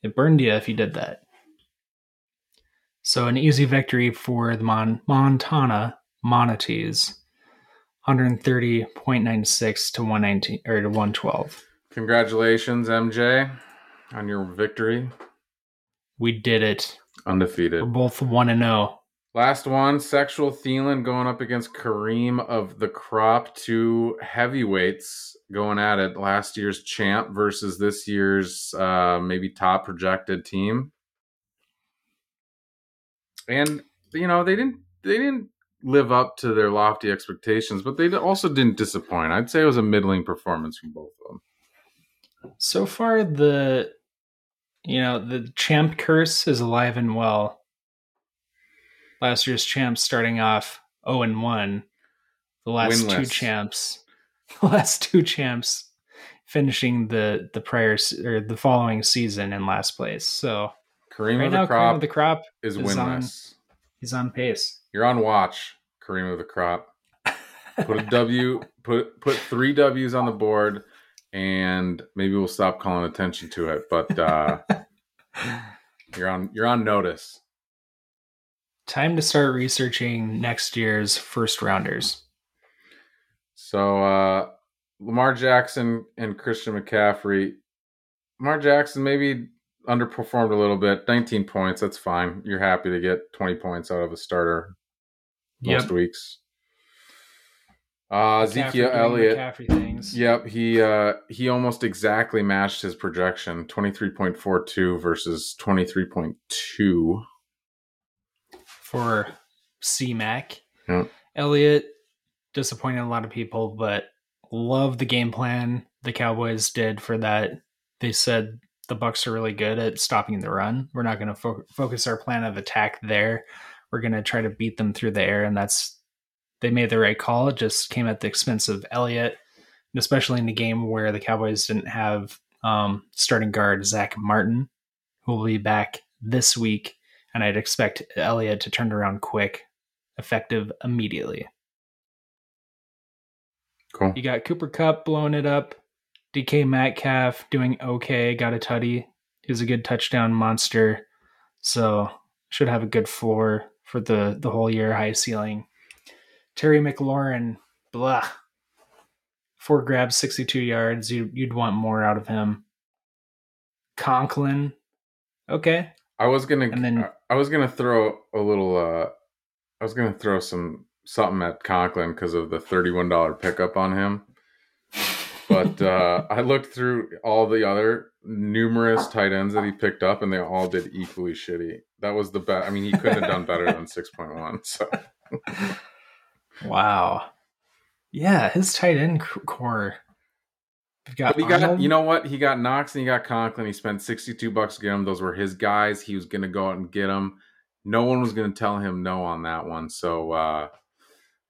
it burned you if you did that. So an easy victory for the Mon- Montana Monatees. 130.96 to 119 or to 112. Congratulations, MJ, on your victory. We did it. Undefeated. We're both 1 and oh. 0. Last one, Sexual Thielen going up against Kareem of the Crop. Two heavyweights going at it. Last year's champ versus this year's uh, maybe top projected team. and you know they didn't they didn't live up to their lofty expectations, but they also didn't disappoint. I'd say it was a middling performance from both of them. So far, the you know the champ curse is alive and well. Last year's champs starting off zero and one. The last Winless. two champs, *laughs* the last two champs, finishing the the prior or the following season in last place. So Kareem right of now, the crop, of the crop is, is winless. On, he's on pace. You're on watch, Kareem of the crop. *laughs* Put a W, put put three W's on the board, and maybe we'll stop calling attention to it. But uh, *laughs* you're on you're on notice. Time to start researching next year's first rounders. So uh, Lamar Jackson and Christian McCaffrey. Lamar Jackson maybe underperformed a little bit. 19 points. That's fine. You're happy to get 20 points out of a starter most yep. weeks. Uh, Ezekiel Elliott. Yep, he uh, he almost exactly matched his projection, twenty three point four two versus twenty three point two for CMAC. Yep. Elliott disappointed a lot of people, but love the game plan the Cowboys did for that. They said the Bucks are really good at stopping the run. We're not going to fo- focus our plan of attack there. We're going to try to beat them through the air, and that's they made the right call. It just came at the expense of Elliott, especially in the game where the Cowboys didn't have um, starting guard Zack Martin, who will be back this week, and I'd expect Elliott to turn around quick, effective immediately. Cool. You got Cooper Kupp blowing it up. DK Metcalf doing okay. Got a tutty. He's a good touchdown monster. So should have a good floor for the the whole year. High ceiling. Terry McLaurin, blah. Four grabs, 62 yards. You, you'd want more out of him. Conklin, okay. I was gonna, and then I was gonna throw a little. uh I was gonna throw some something at Conklin because of the thirty-one dollar pickup on him. But uh *laughs* I looked through all the other numerous tight ends that he picked up, and they all did equally shitty. That was the best. I mean, he couldn't have done better than six point one. So. *laughs* Wow. Yeah, his tight end core. Got he got, you know what? He got Knox and he got Conklin. He spent 62 bucks to get him. Those were his guys. He was going to go out and get them. No one was going to tell him no on that one. So, uh,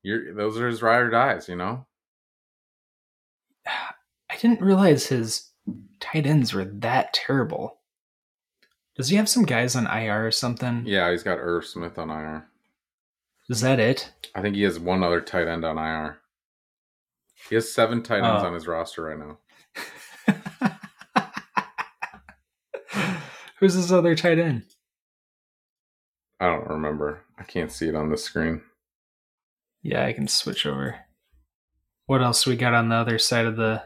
you're, those are his ride or dies, you know? *sighs* I didn't realize his tight ends were that terrible. Does he have some guys on IR or something? Yeah, he's got Irv Smith on IR. Is that it? I think he has one other tight end on IR. He has seven tight ends oh. on his roster right now. *laughs* Who's his other tight end? I don't remember. I can't see it on the screen. Yeah, I can switch over. What else we got on the other side of the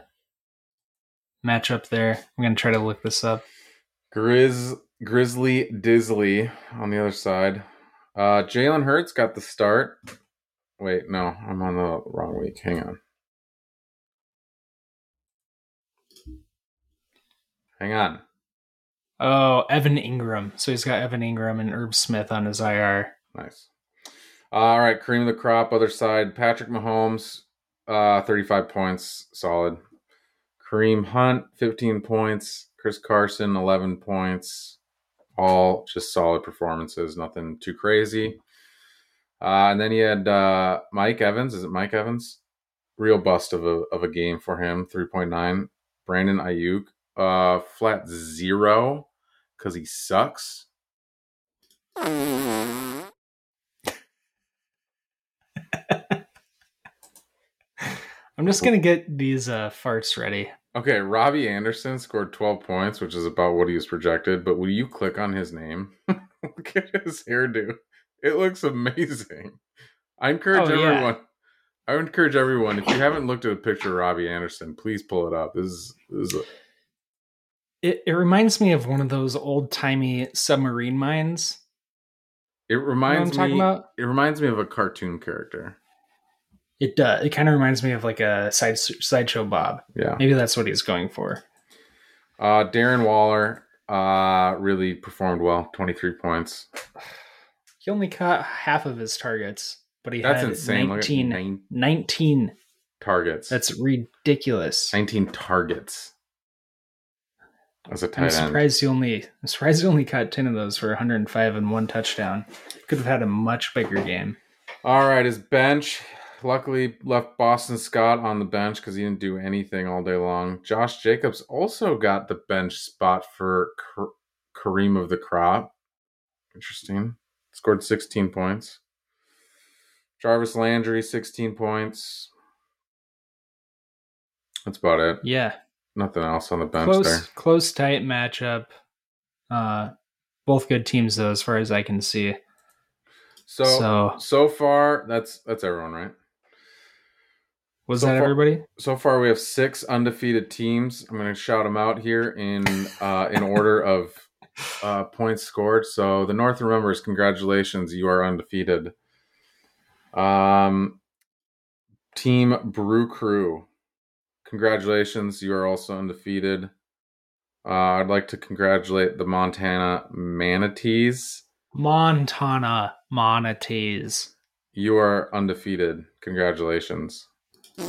matchup there? I'm gonna try to look this up. Grizz Grizzly Dizzly on the other side. Uh, Jalen Hurts got the start. Wait, no, I'm on the wrong week. Hang on. Hang on. Oh, Evan Engram. So he's got Evan Engram and Irv Smith on his IR. Nice. All right, cream of the crop. Other side, Patrick Mahomes, uh, 35 points, solid. Kareem Hunt, 15 points. Chris Carson, 11 points all just solid performances, nothing too crazy. Uh, and then he had uh, Mike Evans. Is it Mike Evans? Real bust of a of a game for him. Three point nine. Brandon Aiyuk, uh, flat zero because he sucks. *laughs* I'm just gonna get these uh, farts ready. Okay, Robbie Anderson scored 12 points, which is about what he was projected. But will you click on his name? *laughs* Look at his hairdo. It looks amazing. I encourage oh, everyone. Yeah. I would encourage everyone if you haven't looked at a picture of Robbie Anderson, please pull it up. This is, this is a... it, it reminds me of one of those old timey submarine mines. It reminds you know me. About? It reminds me of a cartoon character. It does. It kind of reminds me of like a side sideshow Bob. Yeah, maybe that's what he's going for. Uh, Darren Waller uh, really performed well. Twenty three points. He only caught half of his targets, but he That's had insane. Look at 19, nine 19. targets. That's ridiculous. 19 targets as a I'm tight end. surprised he only I'm surprised he only caught 10 of those for 105 and one touchdown. Could have had a much bigger game. All right, his bench. Luckily, left Boston Scott on the bench because he didn't do anything all day long. Josh Jacobs also got the bench spot for Kareem of the Crop. Interesting. Scored 16 points. Jarvis Landry, 16 points. That's about it. Yeah. Nothing else on the bench Close there. close tight matchup. Uh both good teams though as far as I can see. So, so So, far, that's that's everyone, right? Was so that far- everybody? So far, we have six undefeated teams. I'm going to shout them out here in uh, in order of uh, points scored. So the Northern Members, congratulations, you are undefeated. Um, Team Brew Crew, congratulations, you are also undefeated. Uh, I'd like to congratulate the Montana Manatees. Montana Manatees. You are undefeated. Congratulations. I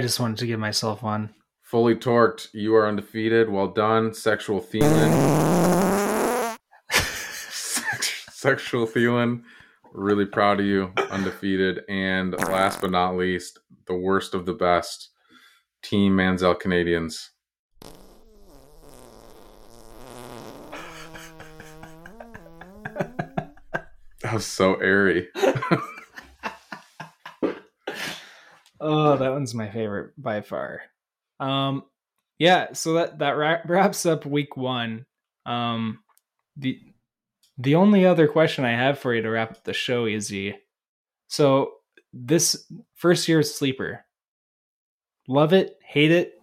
just wanted to give myself one. Fully torqued, you are undefeated. Well done, sexual Thielen. *laughs* Sexual Thielen. Really proud of you, undefeated. And last but not least, the worst of the best, Team Manziel Canadians. *laughs* That was so airy. *laughs* Oh, that one's my favorite by far. Um, yeah. So that that wra- wraps up week one. Um, the the only other question I have for you to wrap up the show, Izzy. So this first year sleeper, love it, hate it,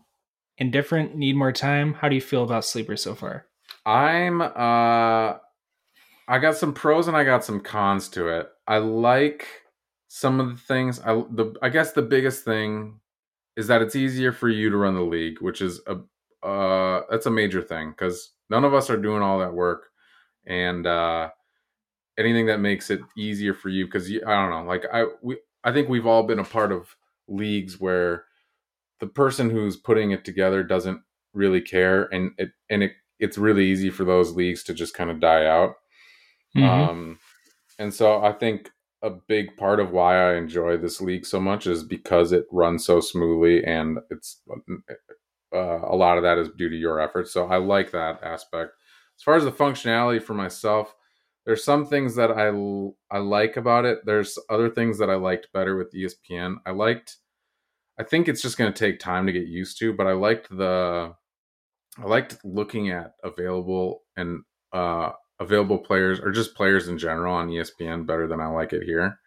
indifferent, need more time. How do you feel about sleeper so far? I'm uh I got some pros and I got some cons to it. I like some of the things I the I guess the biggest thing is that it's easier for you to run the league, which is a uh that's a major thing cuz none of us are doing all that work and uh anything that makes it easier for you cuz I don't know, like I we I think we've all been a part of leagues where the person who's putting it together doesn't really care and it and it it's really easy for those leagues to just kind of die out. Mm-hmm. Um, and so I think a big part of why I enjoy this league so much is because it runs so smoothly, and it's uh, a lot of that is due to your efforts. So I like that aspect. As far as the functionality for myself, there's some things that I I like about it. There's other things that I liked better with ESPN. I liked. I think it's just going to take time to get used to, but I liked the I liked looking at available and uh, available players or just players in general on ESPN better than I like it here.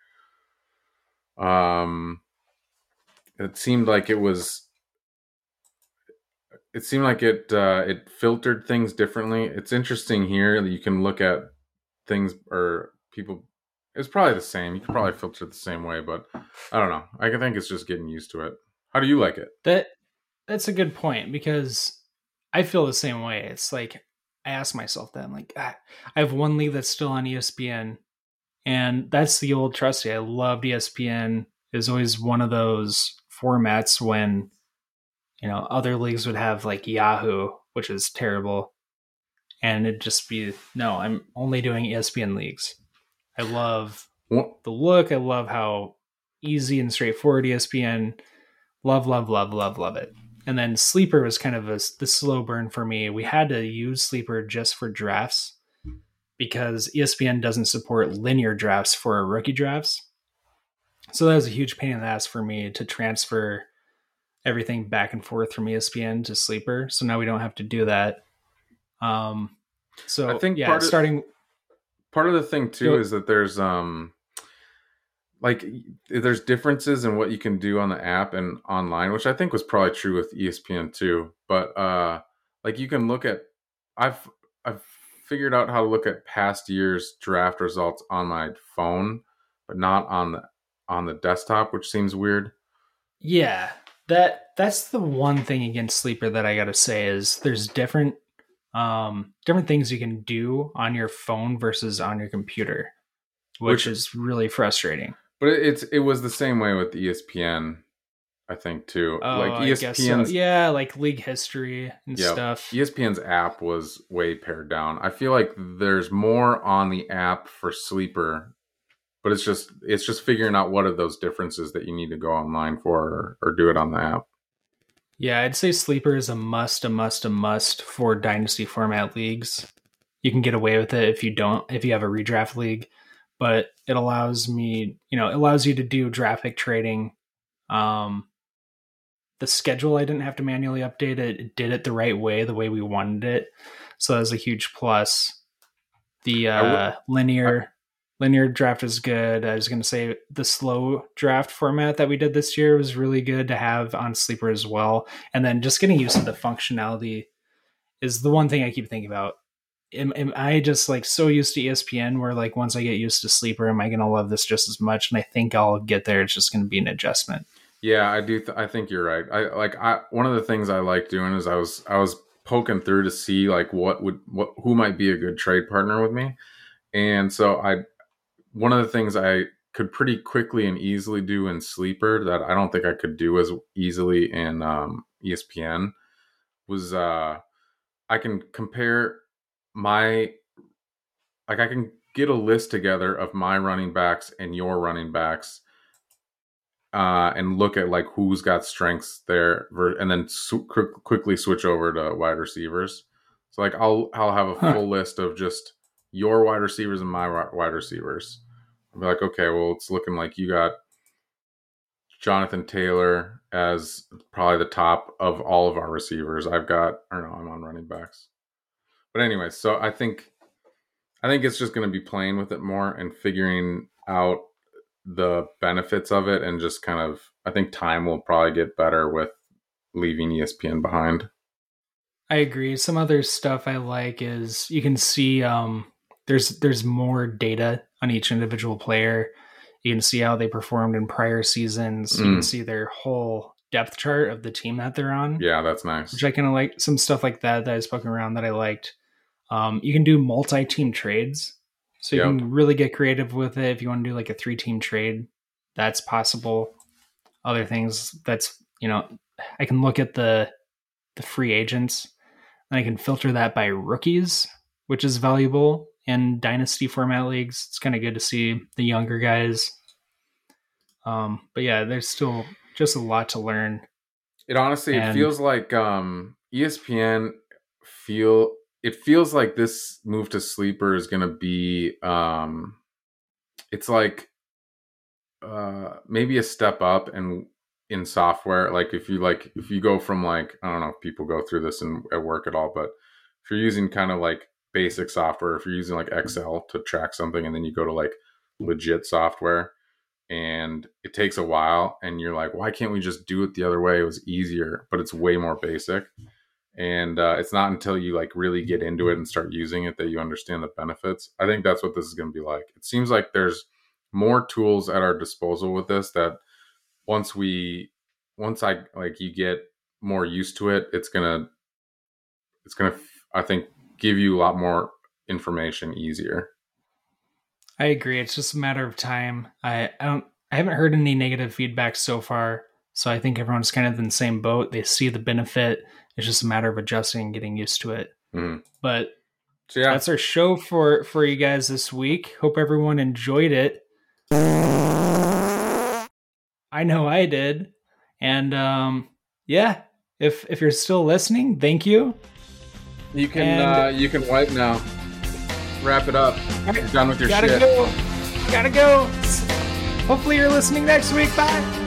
Um, it seemed like it was. It seemed like it uh, it filtered things differently. It's interesting here that you can look at things or people. It's probably the same. You can probably filter it the same way, but I don't know. I think it's just getting used to it. How do you like it? That that's a good point because I feel the same way. It's like I ask myself that I'm like ah, I have one league that's still on ESPN, and that's the old trusty. I loved ESPN. It was always one of those formats when you know other leagues would have like Yahoo, which is terrible, and it'd just be no. I'm only doing ESPN leagues. I love Well, the look. I love how easy and straightforward ESPN. Love, love, love, love, love it. And then Sleeper was kind of a, the slow burn for me. We had to use Sleeper just for drafts because ESPN doesn't support linear drafts for rookie drafts. So that was a huge pain in the ass for me to transfer everything back and forth from ESPN to Sleeper. So now we don't have to do that. Um, so I think yeah, part of- starting part of the thing too is that there's um like there's differences in what you can do on the app and online which i think was probably true with espn too but uh like you can look at i've i've figured out how to look at past years draft results on my phone but not on the on the desktop which seems weird Yeah, that that's the one thing against sleeper that I gotta say is there's different um, different things you can do on your phone versus on your computer, which, which is really frustrating. But it's it was the same way with ESPN, I think too. Oh, like ESPN, so. yeah, like league history and yep. stuff. ESPN's app was way pared down. I feel like there's more on the app for sleeper, but it's just it's just figuring out what are those differences that you need to go online for or, or do it on the app. Yeah, I'd say sleeper is a must, a must, a must for dynasty format leagues. You can get away with it if you don't if you have a redraft league but it allows me, you know, it allows you to do draft trading. Um, the schedule I didn't have to manually update it. It did it the right way, the way we wanted it. So that was a huge plus. The uh, linear linear draft is good. I was going to say the slow draft format that we did this year was really good to have on sleeper as well. And then just getting used to the functionality is the one thing I keep thinking about am, am I just like so used to ESPN where like once I get used to sleeper, am I going to love this just as much? And I think I'll get there. It's just going to be an adjustment. Yeah, I do. Th- I think you're right. I like. I one of the things I like doing is I was I was poking through to see like what would what who might be a good trade partner with me, and so I one of the things I could pretty quickly and easily do in sleeper that I don't think I could do as easily in um, ESPN was uh, I can compare my like I can get a list together of my running backs and your running backs uh, and look at like who's got strengths there and then su- quickly switch over to wide receivers. So like I'll I'll have a full huh. list of just your wide receivers and my wide receivers. I'll be like, okay, well, it's looking like you got Jonathan Taylor as probably the top of all of our receivers. I've got, I don't know, I'm on running backs. But anyway, so I think I think it's just going to be playing with it more and figuring out the benefits of it and just kind of I think time will probably get better with leaving ESPN behind. I agree. Some other stuff I like is you can see um there's there's more data on each individual player. You can see how they performed in prior seasons. You can mm. see their whole depth chart of the team that they're on. Yeah, that's nice. Which I kind of like some stuff like that that I was poking around that I liked. Um, you can do multi-team trades, so you yep. can really get creative with it. If you want to do like a three-team trade, that's possible. Other things that's you know, I can look at the the free agents, and I can filter that by rookies, which is valuable in dynasty format leagues. It's kind of good to see the younger guys. Um, but yeah, there's still just a lot to learn. It honestly and, it feels like um, ESPN feel it feels like this move to sleeper is going to be um it's like uh maybe a step up and in software. Like if you like if you go from like i don't know if people go through this in, at work at all but if you're using kind of like basic software if you're using like excel to track something and then you go to like legit software and it takes a while and you're like why can't we just do it the other way? It was easier but it's way more basic and uh, it's not until you like really get into it and start using it that you understand the benefits. I think that's what this is going to be like. It seems like there's more tools at our disposal with this that once we once i like you get more used to it it's gonna it's gonna i think give you a lot more information easier. I agree. It's just a matter of time. I i don't i haven't heard any negative feedback so far so i think everyone's kind of in the same boat they see the benefit it's just a matter of adjusting and getting used to it. Mm-hmm. But so yeah, that's our show for for you guys this week. Hope everyone enjoyed it. I know I did, and um, yeah, if if you're still listening, thank you. You can and, uh, you can wipe now. Wrap it up. You're done with your gotta shit. Go. Gotta go. Hopefully you're listening next week. Bye.